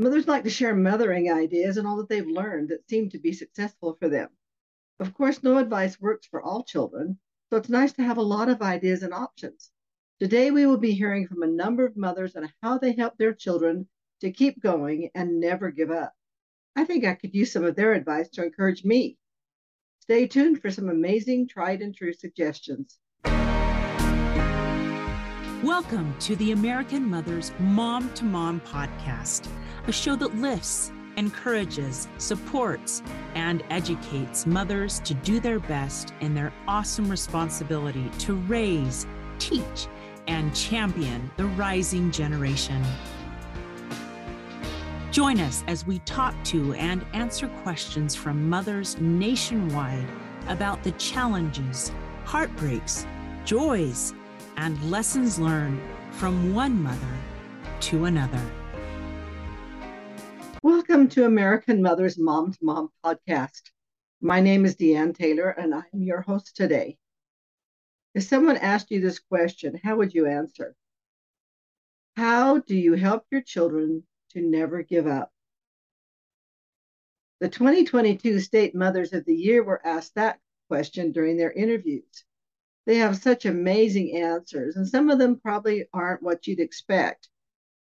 Mothers like to share mothering ideas and all that they've learned that seem to be successful for them. Of course, no advice works for all children, so it's nice to have a lot of ideas and options. Today, we will be hearing from a number of mothers on how they help their children to keep going and never give up. I think I could use some of their advice to encourage me. Stay tuned for some amazing tried and true suggestions. Welcome to the American Mother's Mom to Mom podcast, a show that lifts, encourages, supports, and educates mothers to do their best in their awesome responsibility to raise, teach, and champion the rising generation. Join us as we talk to and answer questions from mothers nationwide about the challenges, heartbreaks, joys, and lessons learned from one mother to another. Welcome to American Mother's Mom to Mom podcast. My name is Deanne Taylor, and I'm your host today. If someone asked you this question, how would you answer? How do you help your children to never give up? The 2022 State Mothers of the Year were asked that question during their interviews they have such amazing answers, and some of them probably aren't what you'd expect.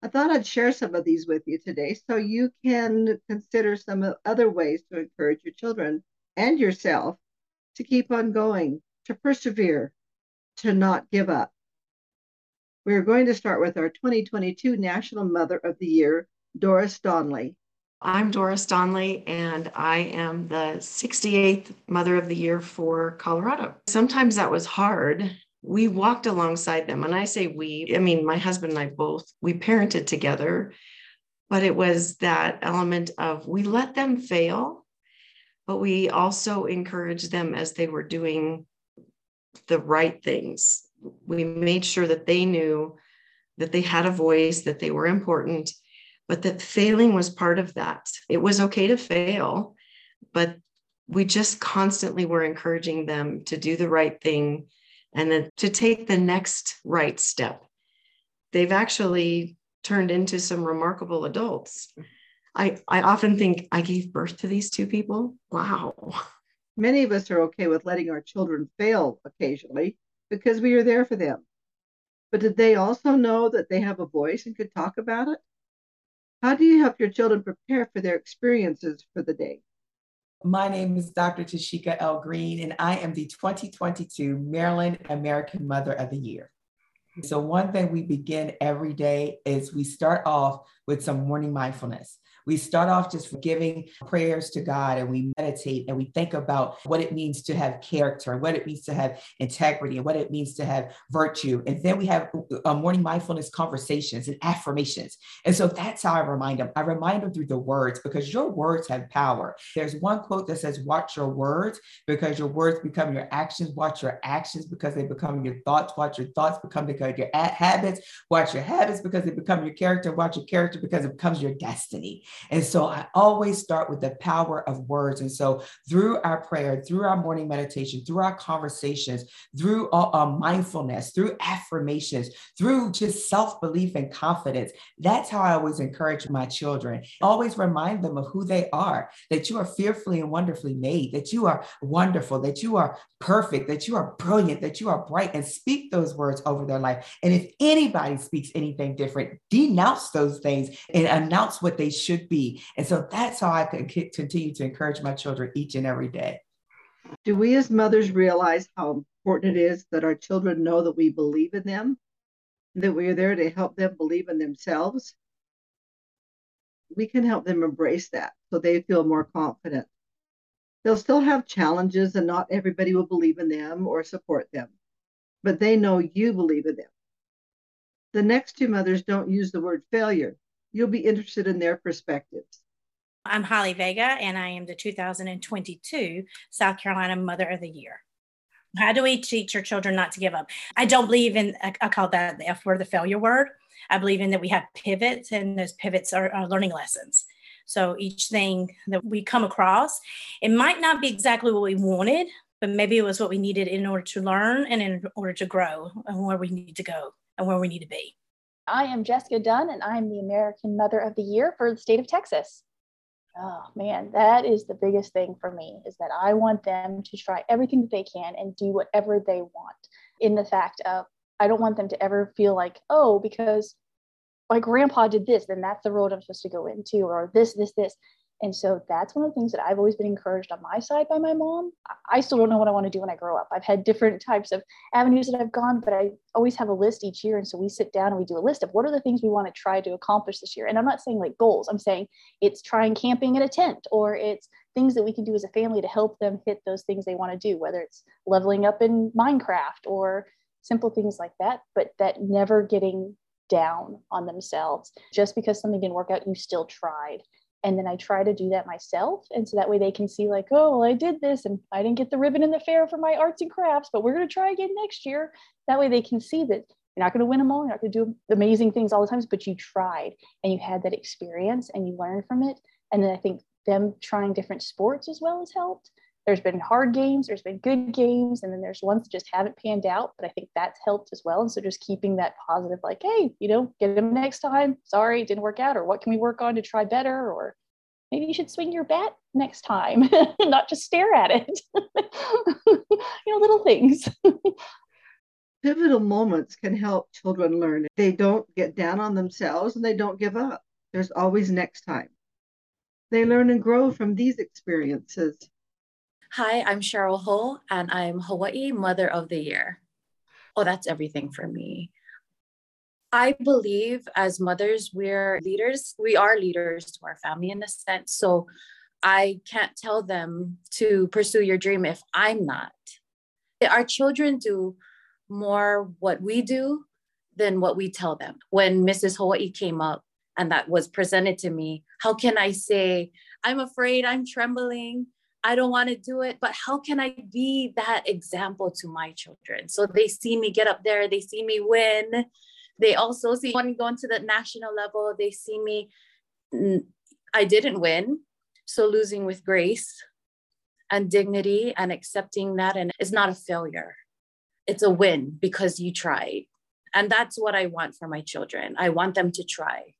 I thought I'd share some of these with you today so you can consider some other ways to encourage your children and yourself to keep on going, to persevere, to not give up. We're going to start with our 2022 National Mother of the Year, Doris Donnelly. I'm Doris Donley, and I am the 68th Mother of the Year for Colorado. Sometimes that was hard. We walked alongside them. And I say we, I mean, my husband and I both, we parented together, but it was that element of we let them fail, but we also encouraged them as they were doing the right things. We made sure that they knew that they had a voice, that they were important, but that failing was part of that. It was okay to fail, but we just constantly were encouraging them to do the right thing and then to take the next right step. They've actually turned into some remarkable adults. I, I often think I gave birth to these two people. Wow. Many of us are okay with letting our children fail occasionally because we are there for them. But did they also know that they have a voice and could talk about it? How do you help your children prepare for their experiences for the day? My name is Dr. Tashika L. Green, and I am the 2022 Maryland American Mother of the Year. So, one thing we begin every day is we start off with some morning mindfulness. We start off just giving prayers to God and we meditate and we think about what it means to have character and what it means to have integrity and what it means to have virtue. And then we have a uh, morning mindfulness conversations and affirmations. And so that's how I remind them. I remind them through the words because your words have power. There's one quote that says, Watch your words because your words become your actions. Watch your actions because they become your thoughts. Watch your thoughts become because your habits. Watch your habits because they become your character. Watch your character because it becomes your destiny. And so I always start with the power of words. And so through our prayer, through our morning meditation, through our conversations, through our mindfulness, through affirmations, through just self belief and confidence, that's how I always encourage my children. Always remind them of who they are, that you are fearfully and wonderfully made, that you are wonderful, that you are perfect, that you are brilliant, that you are bright, and speak those words over their life. And if anybody speaks anything different, denounce those things and announce what they should be. And so that's how I can continue to encourage my children each and every day. Do we as mothers realize how important it is that our children know that we believe in them, that we are there to help them believe in themselves? We can help them embrace that so they feel more confident. They'll still have challenges, and not everybody will believe in them or support them, but they know you believe in them. The next two mothers don't use the word failure, you'll be interested in their perspectives. I'm Holly Vega, and I am the 2022 South Carolina Mother of the Year. How do we teach your children not to give up? I don't believe in, I call that the F word, the failure word. I believe in that we have pivots, and those pivots are, are learning lessons. So each thing that we come across, it might not be exactly what we wanted, but maybe it was what we needed in order to learn and in order to grow and where we need to go and where we need to be. I am Jessica Dunn, and I am the American Mother of the Year for the state of Texas. Oh man, that is the biggest thing for me is that I want them to try everything that they can and do whatever they want. In the fact of, I don't want them to ever feel like, oh, because my grandpa did this, then that's the road I'm supposed to go into, or this, this, this. And so that's one of the things that I've always been encouraged on my side by my mom. I still don't know what I want to do when I grow up. I've had different types of avenues that I've gone, but I always have a list each year. And so we sit down and we do a list of what are the things we want to try to accomplish this year. And I'm not saying like goals, I'm saying it's trying camping in a tent or it's things that we can do as a family to help them hit those things they want to do, whether it's leveling up in Minecraft or simple things like that, but that never getting down on themselves. Just because something didn't work out, you still tried and then I try to do that myself. And so that way they can see, like, oh, well, I did this and I didn't get the ribbon in the fair for my arts and crafts, but we're going to try again next year. That way they can see that you're not going to win them all, you're not going to do amazing things all the times, but you tried and you had that experience and you learned from it. And then I think them trying different sports as well has helped there's been hard games, there's been good games, and then there's ones that just haven't panned out. But I think that's helped as well. And so just keeping that positive, like, hey, you know, get them next time. Sorry, didn't work out, or what can we work on to try better? Or maybe you should swing your bat next time, not just stare at it. you know, little things. Pivotal moments can help children learn. They don't get down on themselves and they don't give up. There's always next time. They learn and grow from these experiences. Hi, I'm Cheryl Ho, and I'm Hawaii Mother of the Year. Oh, that's everything for me. I believe as mothers, we're leaders. We are leaders to our family in a sense. So I can't tell them to pursue your dream if I'm not. Our children do more what we do than what we tell them. When Mrs. Hawaii came up and that was presented to me, how can I say, I'm afraid, I'm trembling, I don't want to do it, but how can I be that example to my children? So they see me get up there, they see me win. They also see when going to the national level, they see me, I didn't win. So losing with grace and dignity and accepting that and it's not a failure. It's a win because you tried. And that's what I want for my children. I want them to try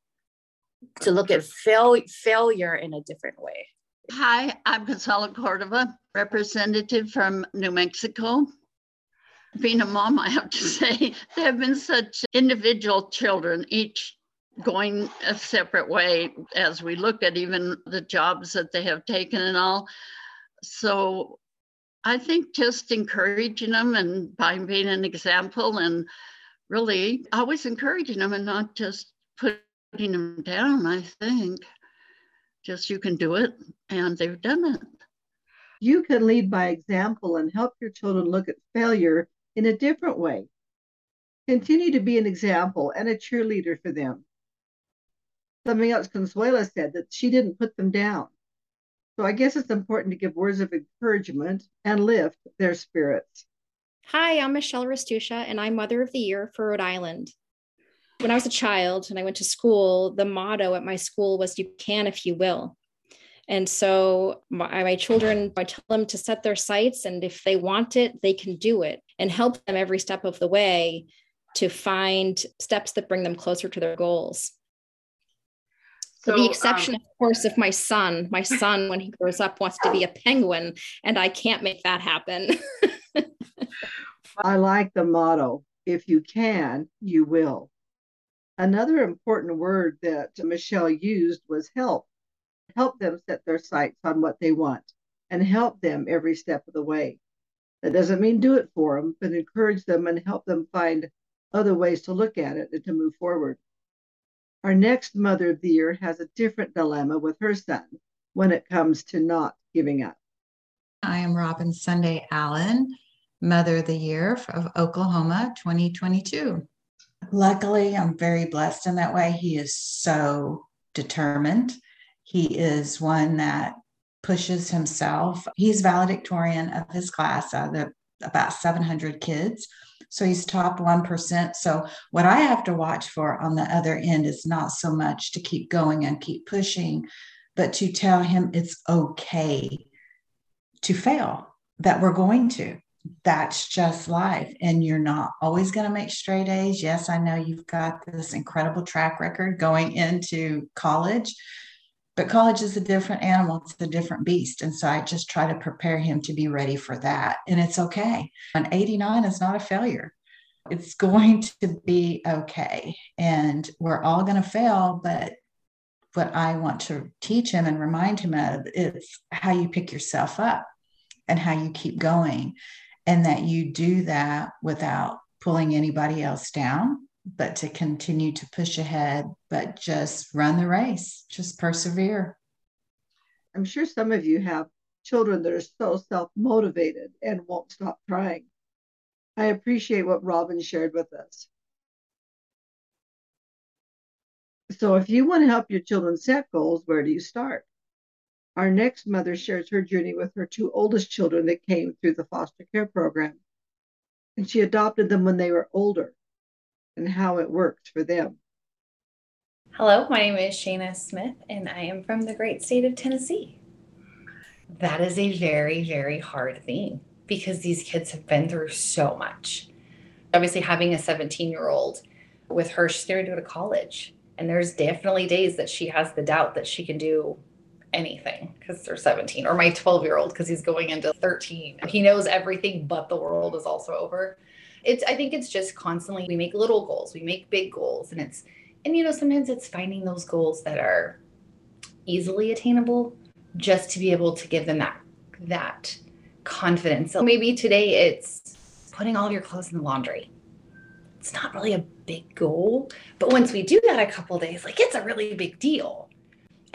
to look at fail, failure in a different way. Hi, I'm Consuelo Cordova, representative from New Mexico. Being a mom, I have to say, there have been such individual children, each going a separate way as we look at even the jobs that they have taken and all. So I think just encouraging them and by being an example and really always encouraging them and not just putting them down, I think just you can do it and they've done it. You can lead by example and help your children look at failure in a different way. Continue to be an example and a cheerleader for them. Something else consuela said that she didn't put them down. So i guess it's important to give words of encouragement and lift their spirits. Hi i'm michelle Rastusha, and i'm mother of the year for rhode island when I was a child and I went to school, the motto at my school was "You can if you will." And so my, my, children, I tell them to set their sights, and if they want it, they can do it, and help them every step of the way to find steps that bring them closer to their goals. So, the exception, um, of course, of my son. My son, when he grows up, wants to be a penguin, and I can't make that happen. I like the motto if you can, you will. Another important word that Michelle used was help. Help them set their sights on what they want and help them every step of the way. That doesn't mean do it for them, but encourage them and help them find other ways to look at it and to move forward. Our next Mother of the Year has a different dilemma with her son when it comes to not giving up. I am Robin Sunday Allen, Mother of the Year of Oklahoma 2022. Luckily, I'm very blessed in that way. He is so determined. He is one that pushes himself. He's valedictorian of his class uh, out of about 700 kids. So he's top 1%. So what I have to watch for on the other end is not so much to keep going and keep pushing, but to tell him it's okay to fail, that we're going to that's just life. And you're not always going to make straight A's. Yes, I know you've got this incredible track record going into college, but college is a different animal, it's a different beast. And so I just try to prepare him to be ready for that. And it's okay. An 89 is not a failure. It's going to be okay. And we're all going to fail, but what I want to teach him and remind him of is how you pick yourself up and how you keep going and that you do that without pulling anybody else down but to continue to push ahead but just run the race just persevere. I'm sure some of you have children that are so self-motivated and won't stop trying. I appreciate what robin shared with us. So if you want to help your children set goals where do you start our next mother shares her journey with her two oldest children that came through the foster care program. And she adopted them when they were older and how it worked for them. Hello, my name is Shayna Smith, and I am from the great state of Tennessee. That is a very, very hard thing because these kids have been through so much. Obviously, having a 17 year old with her, she's going to go to college. And there's definitely days that she has the doubt that she can do anything because they're 17 or my 12 year old because he's going into 13 he knows everything but the world is also over. It's i think it's just constantly we make little goals we make big goals and it's and you know sometimes it's finding those goals that are easily attainable just to be able to give them that that confidence. So maybe today it's putting all of your clothes in the laundry. It's not really a big goal but once we do that a couple days like it's a really big deal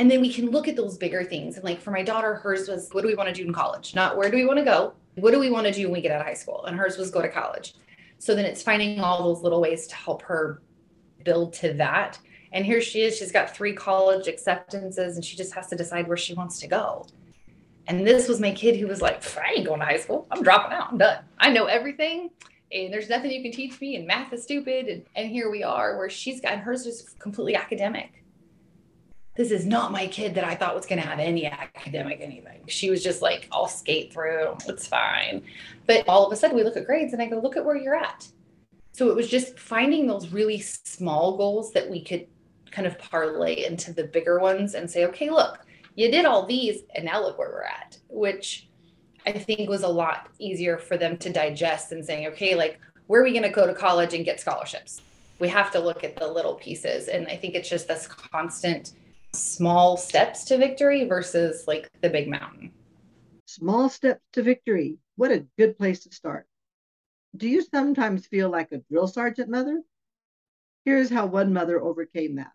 and then we can look at those bigger things. And like for my daughter, hers was what do we want to do in college? Not where do we want to go? What do we want to do when we get out of high school? And hers was go to college. So then it's finding all those little ways to help her build to that. And here she is, she's got three college acceptances and she just has to decide where she wants to go. And this was my kid who was like, I ain't going to high school. I'm dropping out. I'm done. I know everything and there's nothing you can teach me and math is stupid. And, and here we are where she's got hers is completely academic this is not my kid that I thought was going to have any academic anything. She was just like, I'll skate through. It's fine. But all of a sudden, we look at grades and I go, look at where you're at. So it was just finding those really small goals that we could kind of parlay into the bigger ones and say, okay, look, you did all these and now look where we're at, which I think was a lot easier for them to digest than saying, okay, like, where are we going to go to college and get scholarships? We have to look at the little pieces. And I think it's just this constant small steps to victory versus like the big mountain? Small steps to victory. What a good place to start. Do you sometimes feel like a drill sergeant mother? Here's how one mother overcame that.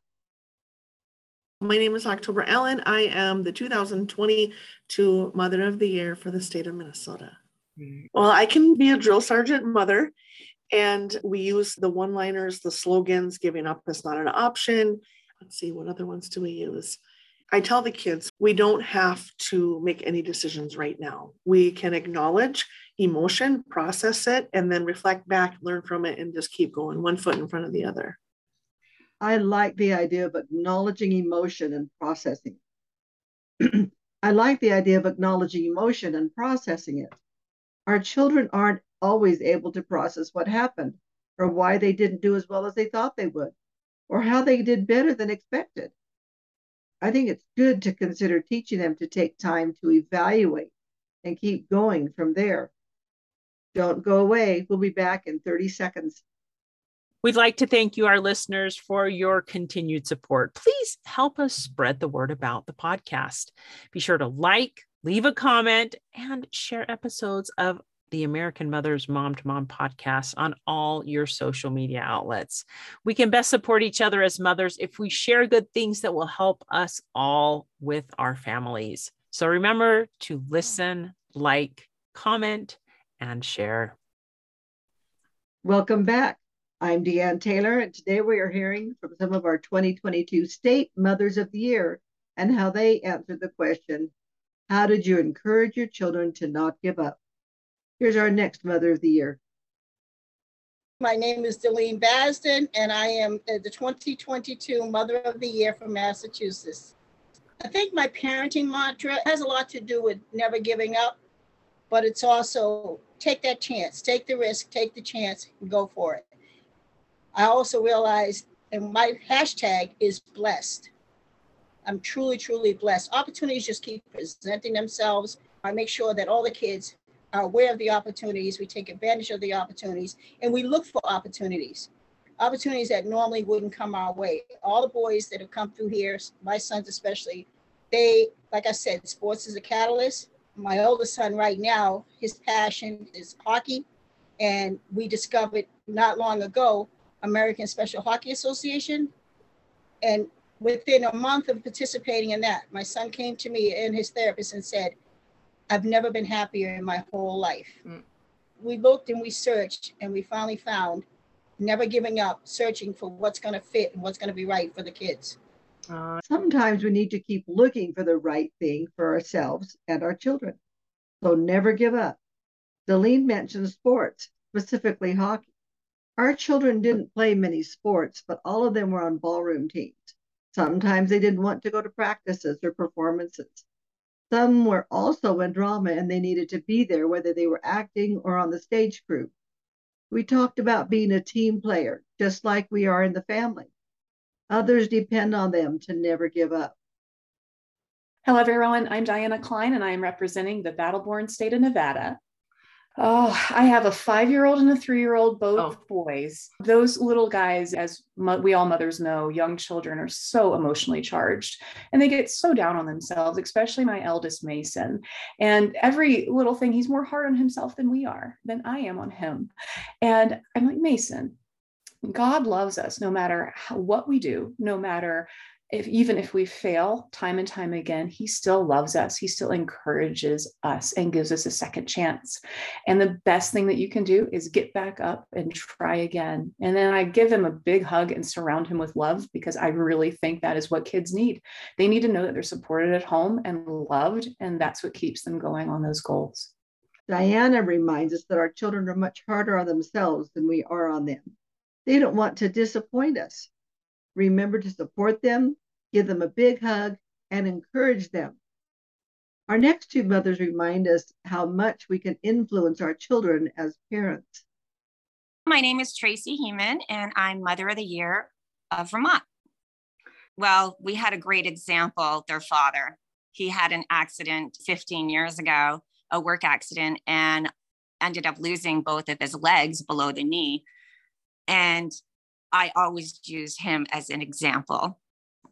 My name is October Allen. I am the 2022 Mother of the Year for the state of Minnesota. Well, I can be a drill sergeant mother, and we use the one liners, the slogans, giving up is not an option, let's see, what other ones do we use? I tell the kids we don't have to make any decisions right now. We can acknowledge emotion, process it, and then reflect back, learn from it, and just keep going one foot in front of the other. I like the idea of acknowledging emotion and processing. I like the idea of acknowledging emotion and processing it. Our children aren't always able to process what happened or why they didn't do as well as they thought they would or how they did better than expected. I think it's good to consider teaching them to take time to evaluate and keep going from there. Don't go away. We'll be back in 30 seconds. We'd like to thank you, our listeners, for your continued support. Please help us spread the word about the podcast. Be sure to like, leave a comment, and share episodes of the American Mothers Mom to Mom podcast on all your social media outlets. We can best support each other as mothers if we share good things that will help us all with our families. So remember to listen, like, comment, and share. Welcome back. I'm Deanne Taylor, and today we are hearing from some of our 2022 State Mothers of the Year and how they answered the question How did you encourage your children to not give up? Here's our next Mother of the Year. My name is Delene Basden, and I am uh, the 2022 Mother of the Year from Massachusetts. I think my parenting mantra has a lot to do with never giving up, but it's also take that chance, take the risk, take the chance, and go for it. I also realized, and my hashtag is blessed. I'm truly, truly blessed. Opportunities just keep presenting themselves. I make sure that all the kids are aware of the opportunities. We take advantage of the opportunities and we look for opportunities, opportunities that normally wouldn't come our way. All the boys that have come through here, my sons especially, they, like I said, sports is a catalyst. My oldest son right now, his passion is hockey. And we discovered not long ago American Special Hockey Association. And within a month of participating in that, my son came to me and his therapist and said, I've never been happier in my whole life. Mm. We looked and we searched and we finally found never giving up, searching for what's going to fit and what's going to be right for the kids. Uh, Sometimes we need to keep looking for the right thing for ourselves and our children. So never give up. Deline mentioned sports, specifically hockey. Our children didn't play many sports, but all of them were on ballroom teams. Sometimes they didn't want to go to practices or performances. Some were also in drama and they needed to be there, whether they were acting or on the stage crew. We talked about being a team player, just like we are in the family. Others depend on them to never give up. Hello, everyone. I'm Diana Klein, and I am representing the Battle-Born state of Nevada. Oh, I have a five year old and a three year old, both oh. boys. Those little guys, as mo- we all mothers know, young children are so emotionally charged and they get so down on themselves, especially my eldest Mason. And every little thing, he's more hard on himself than we are, than I am on him. And I'm like, Mason, God loves us no matter how, what we do, no matter if even if we fail time and time again, he still loves us. He still encourages us and gives us a second chance. And the best thing that you can do is get back up and try again. And then I give him a big hug and surround him with love because I really think that is what kids need. They need to know that they're supported at home and loved, and that's what keeps them going on those goals. Diana reminds us that our children are much harder on themselves than we are on them. They don't want to disappoint us. Remember to support them, give them a big hug, and encourage them. Our next two mothers remind us how much we can influence our children as parents. My name is Tracy Heeman, and I'm Mother of the Year of Vermont. Well, we had a great example, their father. He had an accident 15 years ago, a work accident, and ended up losing both of his legs below the knee. And I always use him as an example.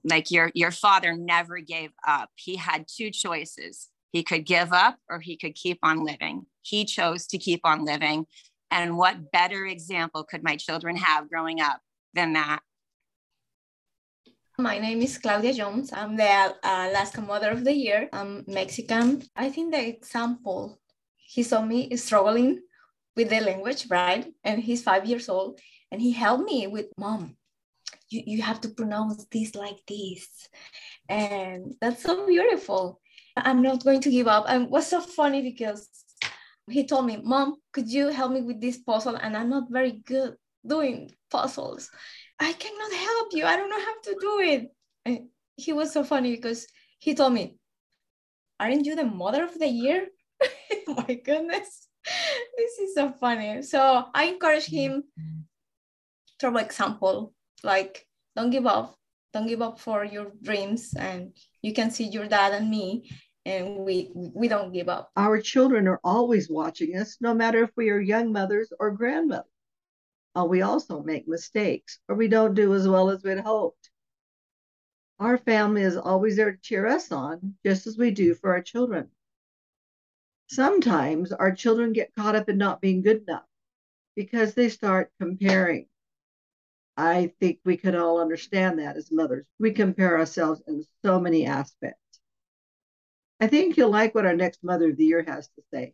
Like your your father never gave up. He had two choices. He could give up or he could keep on living. He chose to keep on living. And what better example could my children have growing up than that? My name is Claudia Jones. I'm the uh, Alaska Mother of the Year. I'm Mexican. I think the example he saw me struggling with the language, right? And he's five years old and he helped me with mom you, you have to pronounce this like this. And that's so beautiful. I'm not going to give up. And what's so funny because he told me mom could you help me with this puzzle? And i'm not very good doing puzzles. I cannot help you. I don't know how to do it. And he was so funny because he told me aren't you the mother of the year? My goodness. This is so funny. So i encourage him through example like don't give up. Don't give up for your dreams and you can see your dad and me and we we don't give up. Our children are always watching us no matter if we are young mothers or grandmothers. Uh, we also make mistakes or we don't do as well as we'd hoped. Our family is always there to cheer us on just as we do for our children. Sometimes our children get caught up in not being good enough because they start comparing I think we can all understand that as mothers. We compare ourselves in so many aspects. I think you'll like what our next Mother of the Year has to say.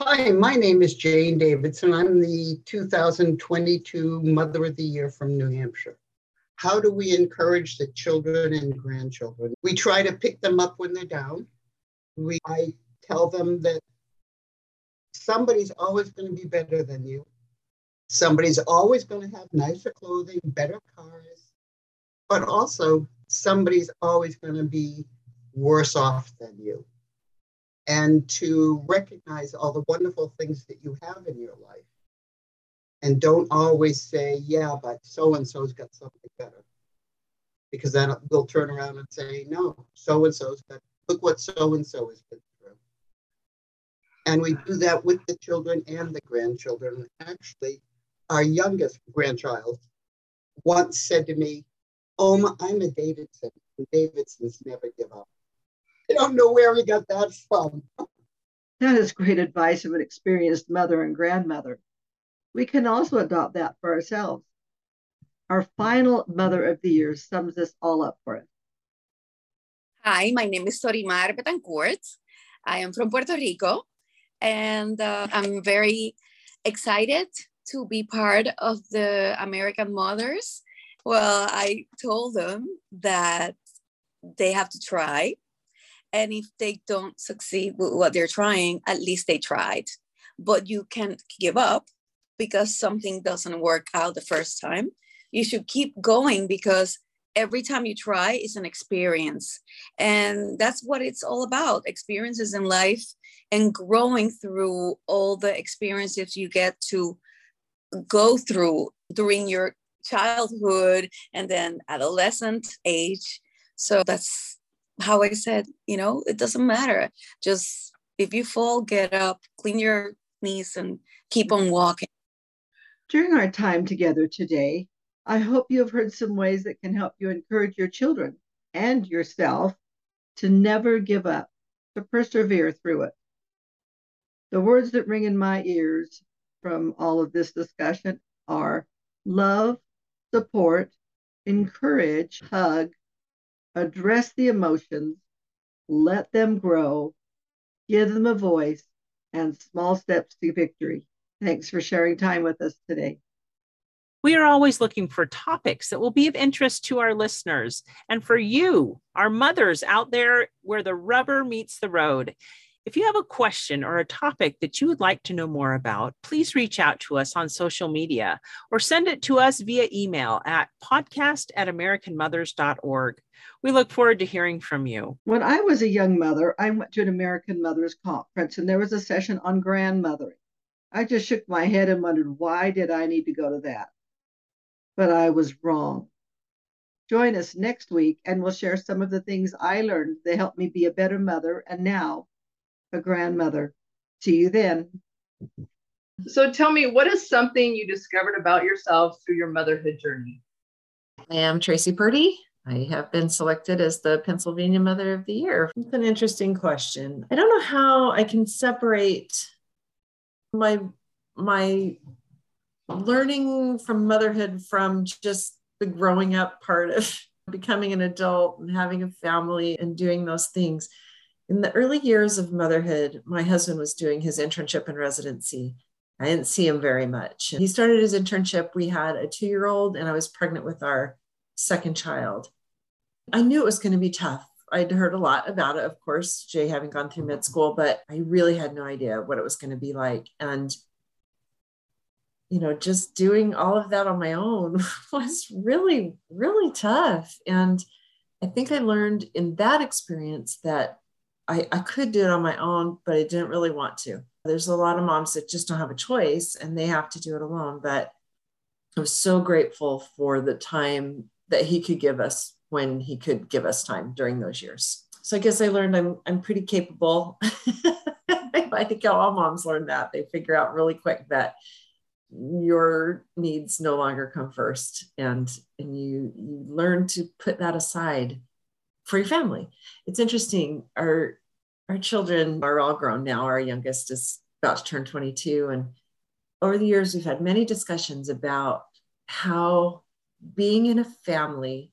Hi, my name is Jane Davidson. I'm the 2022 Mother of the Year from New Hampshire. How do we encourage the children and grandchildren? We try to pick them up when they're down. We I tell them that somebody's always going to be better than you. Somebody's always going to have nicer clothing, better cars, but also somebody's always going to be worse off than you. and to recognize all the wonderful things that you have in your life. And don't always say, yeah, but so and so's got something better. Because then we'll turn around and say, no, so and so's got, look what so and so has been through. And we do that with the children and the grandchildren. Actually, our youngest grandchild once said to me, Oma, I'm a Davidson, and Davidsons never give up. I don't know where he got that from. That is great advice of an experienced mother and grandmother. We can also adopt that for ourselves. Our final Mother of the Year sums this all up for us. Hi, my name is Sorimar Betancourt. I am from Puerto Rico, and uh, I'm very excited to be part of the American Mothers. Well, I told them that they have to try. And if they don't succeed with what they're trying, at least they tried. But you can't give up because something doesn't work out the first time. You should keep going because every time you try is an experience. And that's what it's all about experiences in life and growing through all the experiences you get to go through during your childhood and then adolescent age. So that's how I said, you know, it doesn't matter. Just if you fall, get up, clean your knees, and keep on walking. During our time together today, I hope you have heard some ways that can help you encourage your children and yourself to never give up, to persevere through it. The words that ring in my ears from all of this discussion are love, support, encourage, hug, address the emotions, let them grow, give them a voice, and small steps to victory. Thanks for sharing time with us today. We are always looking for topics that will be of interest to our listeners and for you, our mothers out there where the rubber meets the road. If you have a question or a topic that you would like to know more about, please reach out to us on social media or send it to us via email at podcast at americanmothers.org. We look forward to hearing from you. When I was a young mother, I went to an American Mothers Conference and there was a session on grandmothering. I just shook my head and wondered, why did I need to go to that? But I was wrong. Join us next week and we'll share some of the things I learned that helped me be a better mother and now a grandmother. See you then. So tell me, what is something you discovered about yourself through your motherhood journey? I am Tracy Purdy. I have been selected as the Pennsylvania Mother of the Year. It's an interesting question. I don't know how I can separate my my learning from motherhood from just the growing up part of becoming an adult and having a family and doing those things in the early years of motherhood, my husband was doing his internship and residency. I didn't see him very much. He started his internship. We had a two year old, and I was pregnant with our second child. I knew it was going to be tough. I'd heard a lot about it, of course, Jay having gone through med school, but I really had no idea what it was going to be like. And, you know, just doing all of that on my own was really, really tough. And I think I learned in that experience that I, I could do it on my own, but I didn't really want to. There's a lot of moms that just don't have a choice and they have to do it alone. But I was so grateful for the time that he could give us when he could give us time during those years. So I guess I learned I'm I'm pretty capable. I think all moms learn that. They figure out really quick that your needs no longer come first and and you you learn to put that aside for your family. It's interesting. Our our children are all grown now. Our youngest is about to turn 22. And over the years, we've had many discussions about how being in a family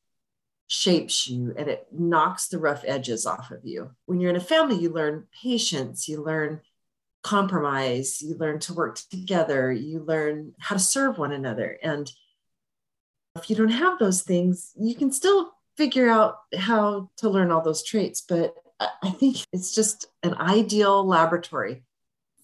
shapes you and it knocks the rough edges off of you. When you're in a family, you learn patience, you learn compromise, you learn to work together, you learn how to serve one another. And if you don't have those things, you can still figure out how to learn all those traits, but I think it's just an ideal laboratory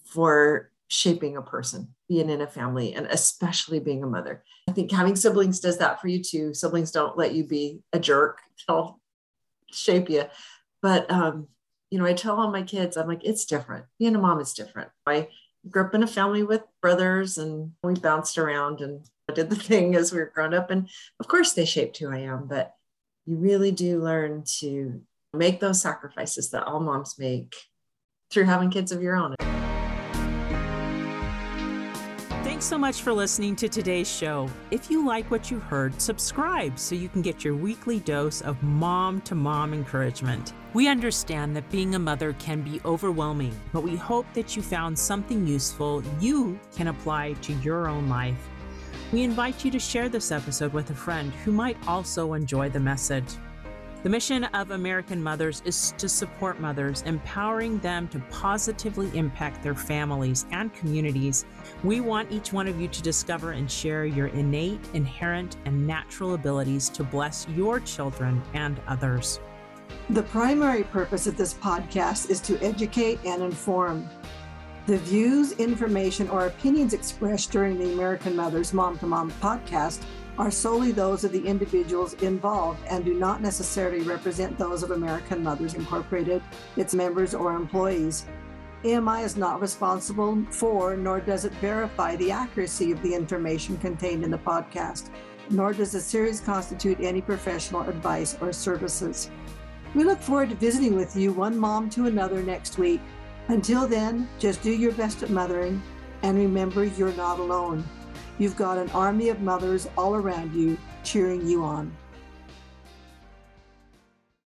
for shaping a person, being in a family, and especially being a mother. I think having siblings does that for you too. Siblings don't let you be a jerk, they'll shape you. But um, you know, I tell all my kids, I'm like, it's different. Being a mom is different. I grew up in a family with brothers and we bounced around and did the thing as we were growing up. And of course, they shaped who I am, but you really do learn to make those sacrifices that all moms make through having kids of your own. Thanks so much for listening to today's show. If you like what you heard, subscribe so you can get your weekly dose of mom to mom encouragement. We understand that being a mother can be overwhelming, but we hope that you found something useful you can apply to your own life. We invite you to share this episode with a friend who might also enjoy the message. The mission of American Mothers is to support mothers, empowering them to positively impact their families and communities. We want each one of you to discover and share your innate, inherent, and natural abilities to bless your children and others. The primary purpose of this podcast is to educate and inform. The views, information, or opinions expressed during the American Mothers Mom to Mom podcast are solely those of the individuals involved and do not necessarily represent those of American Mothers Incorporated, its members, or employees. AMI is not responsible for, nor does it verify the accuracy of the information contained in the podcast, nor does the series constitute any professional advice or services. We look forward to visiting with you, one mom to another, next week. Until then, just do your best at mothering and remember you're not alone. You've got an army of mothers all around you cheering you on.